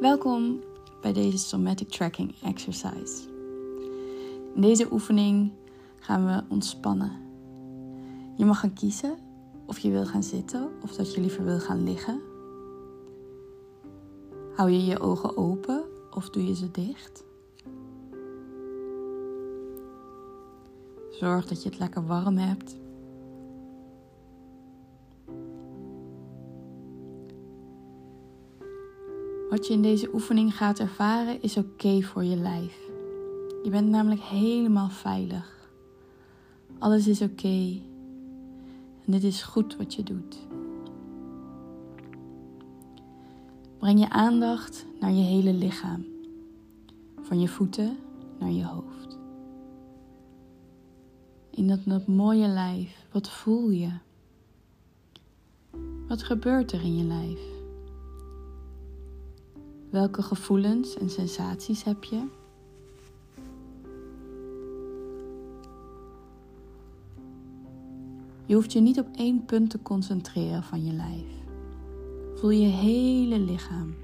Welkom bij deze somatic tracking exercise. In deze oefening gaan we ontspannen. Je mag gaan kiezen of je wil gaan zitten of dat je liever wil gaan liggen. Hou je je ogen open of doe je ze dicht? Zorg dat je het lekker warm hebt. Wat je in deze oefening gaat ervaren is oké voor je lijf. Je bent namelijk helemaal veilig. Alles is oké. En dit is goed wat je doet. Breng je aandacht naar je hele lichaam. Van je voeten naar je hoofd. In dat, mooie lijf, wat voel je? Wat gebeurt er in je lijf? Welke gevoelens en sensaties heb je? Je hoeft je niet op één punt te concentreren van je lijf. Voel je hele lichaam.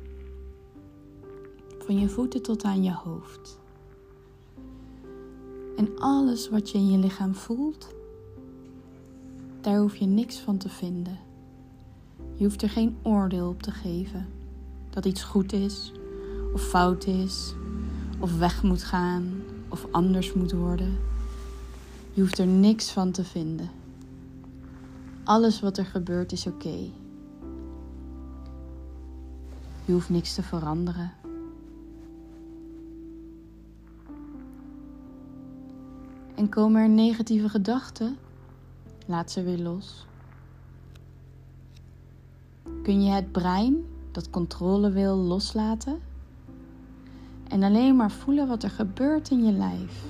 Van je voeten tot aan je hoofd. En alles wat je in je lichaam voelt, daar hoef je niks van te vinden. Je hoeft er geen oordeel op te geven dat iets goed is of fout is of weg moet gaan of anders moet worden. Je hoeft er niks van te vinden. Alles wat er gebeurt is oké. Je hoeft niks te veranderen. En komen er negatieve gedachten? Laat ze weer los. Kun je het brein dat controle wil loslaten en alleen maar voelen wat er gebeurt in je lijf.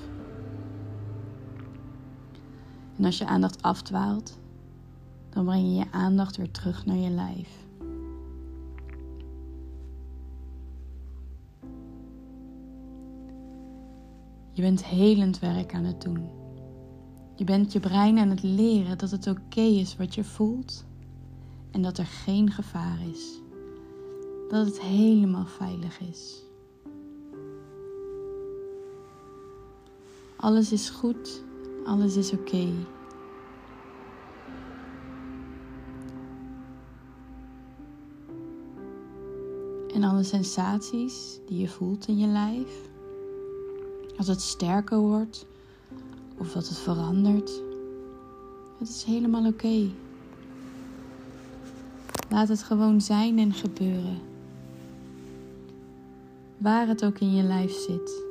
En als je aandacht afdwaalt, dan breng je je aandacht weer terug naar je lijf. Je bent helend werk aan het doen. Je bent je brein aan het leren dat het oké is wat je voelt en dat er geen gevaar is dat het helemaal veilig is. Alles is goed, alles is oké. En alle sensaties die je voelt in je lijf, als het sterker wordt of dat het verandert, het is helemaal oké. Laat het gewoon zijn en gebeuren waar het ook in je lijf zit.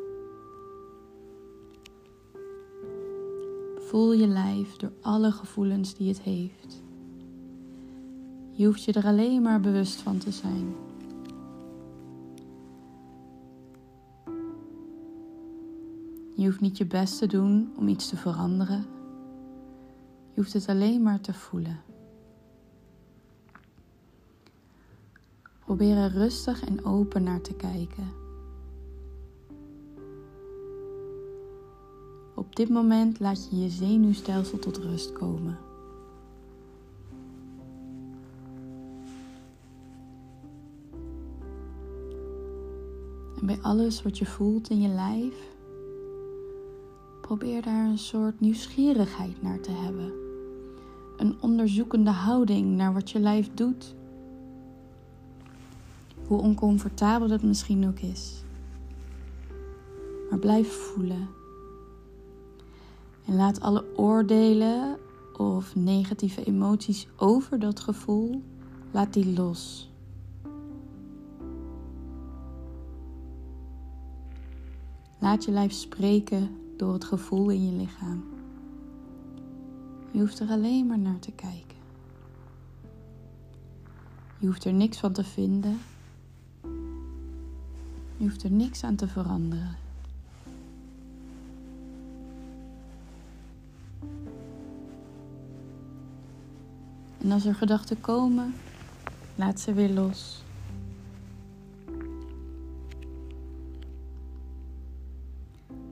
Voel je lijf door alle gevoelens die het heeft. Je hoeft je er alleen maar bewust van te zijn. Je hoeft niet je best te doen om iets te veranderen. Je hoeft het alleen maar te voelen. Probeer er rustig en open naar te kijken. Op dit moment laat je je zenuwstelsel tot rust komen. En bij alles wat je voelt in je lijf, probeer daar een soort nieuwsgierigheid naar te hebben. Een onderzoekende houding naar wat je lijf doet hoe oncomfortabel het misschien ook is. Maar blijf voelen. En laat alle oordelen of negatieve emoties over dat gevoel, laat die los. Laat je lijf spreken door het gevoel in je lichaam. Je hoeft er alleen maar naar te kijken. Je hoeft er niks van te vinden je hoeft er niks aan te veranderen. En als er gedachten komen, laat ze weer los.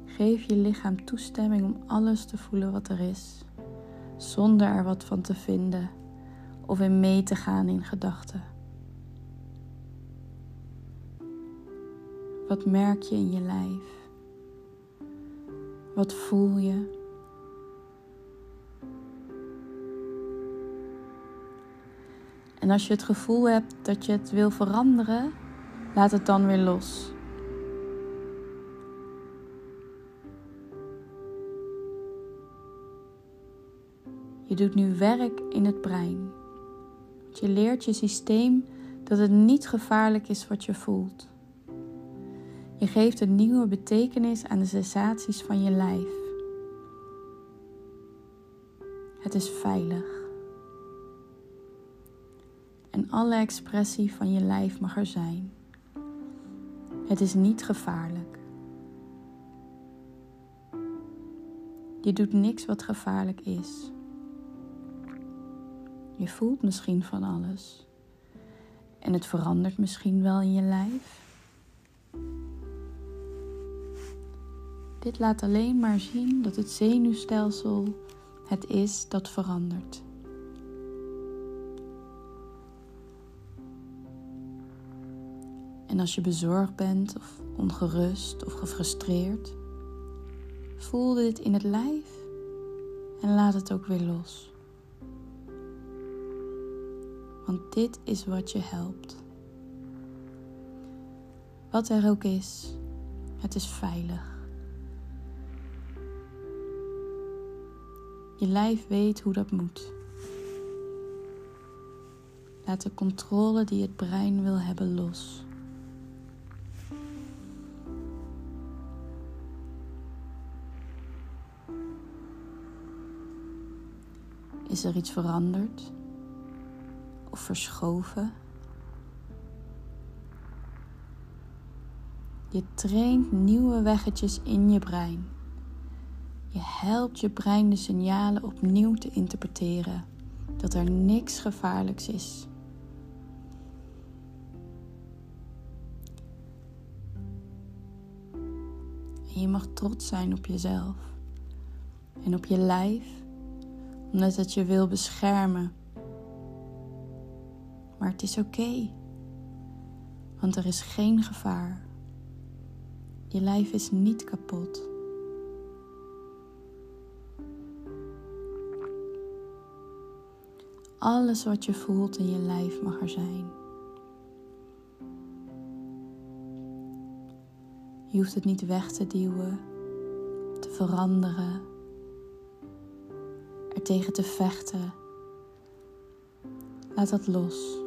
Geef je lichaam toestemming om alles te voelen wat er is, zonder er wat van te vinden of in mee te gaan in gedachten. Wat merk je in je lijf? Wat voel je? En als je het gevoel hebt dat je het wil veranderen, laat het dan weer los. Je doet nu werk in het brein. Je leert je systeem dat het niet gevaarlijk is wat je voelt. Je geeft een nieuwe betekenis aan de sensaties van je lijf. Het is veilig. Alle expressie van je lijf mag er zijn. Het is niet gevaarlijk. Je doet niks wat gevaarlijk is. Je voelt misschien van alles. En het verandert misschien wel in je lijf. Dit laat alleen maar zien dat het zenuwstelsel het is dat verandert. En als je bezorgd bent of ongerust of gefrustreerd, voel dit in het lijf en laat het ook weer los. Want dit is wat je helpt. Wat er ook is, het is veilig. Je lijf weet hoe dat moet. Laat de controle die het brein wil hebben los. Is er iets veranderd of verschoven? Je traint nieuwe weggetjes in je brein. Je helpt je brein de signalen opnieuw te interpreteren dat er niks gevaarlijks is. En je mag trots zijn op jezelf en op je lijf omdat het je wil beschermen. Maar het is oké, want er is geen gevaar. Je lijf is niet kapot. Alles wat je voelt in je lijf mag er zijn. Je hoeft het niet weg te duwen, te veranderen er tegen te vechten. Laat dat los.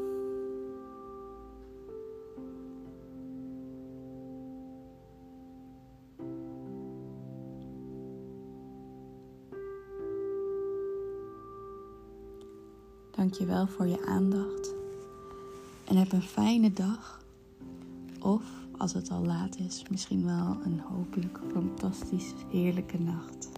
Dank je wel voor je aandacht en heb een fijne dag. Of als het al laat is, misschien wel een hopelijk fantastisch heerlijke nacht.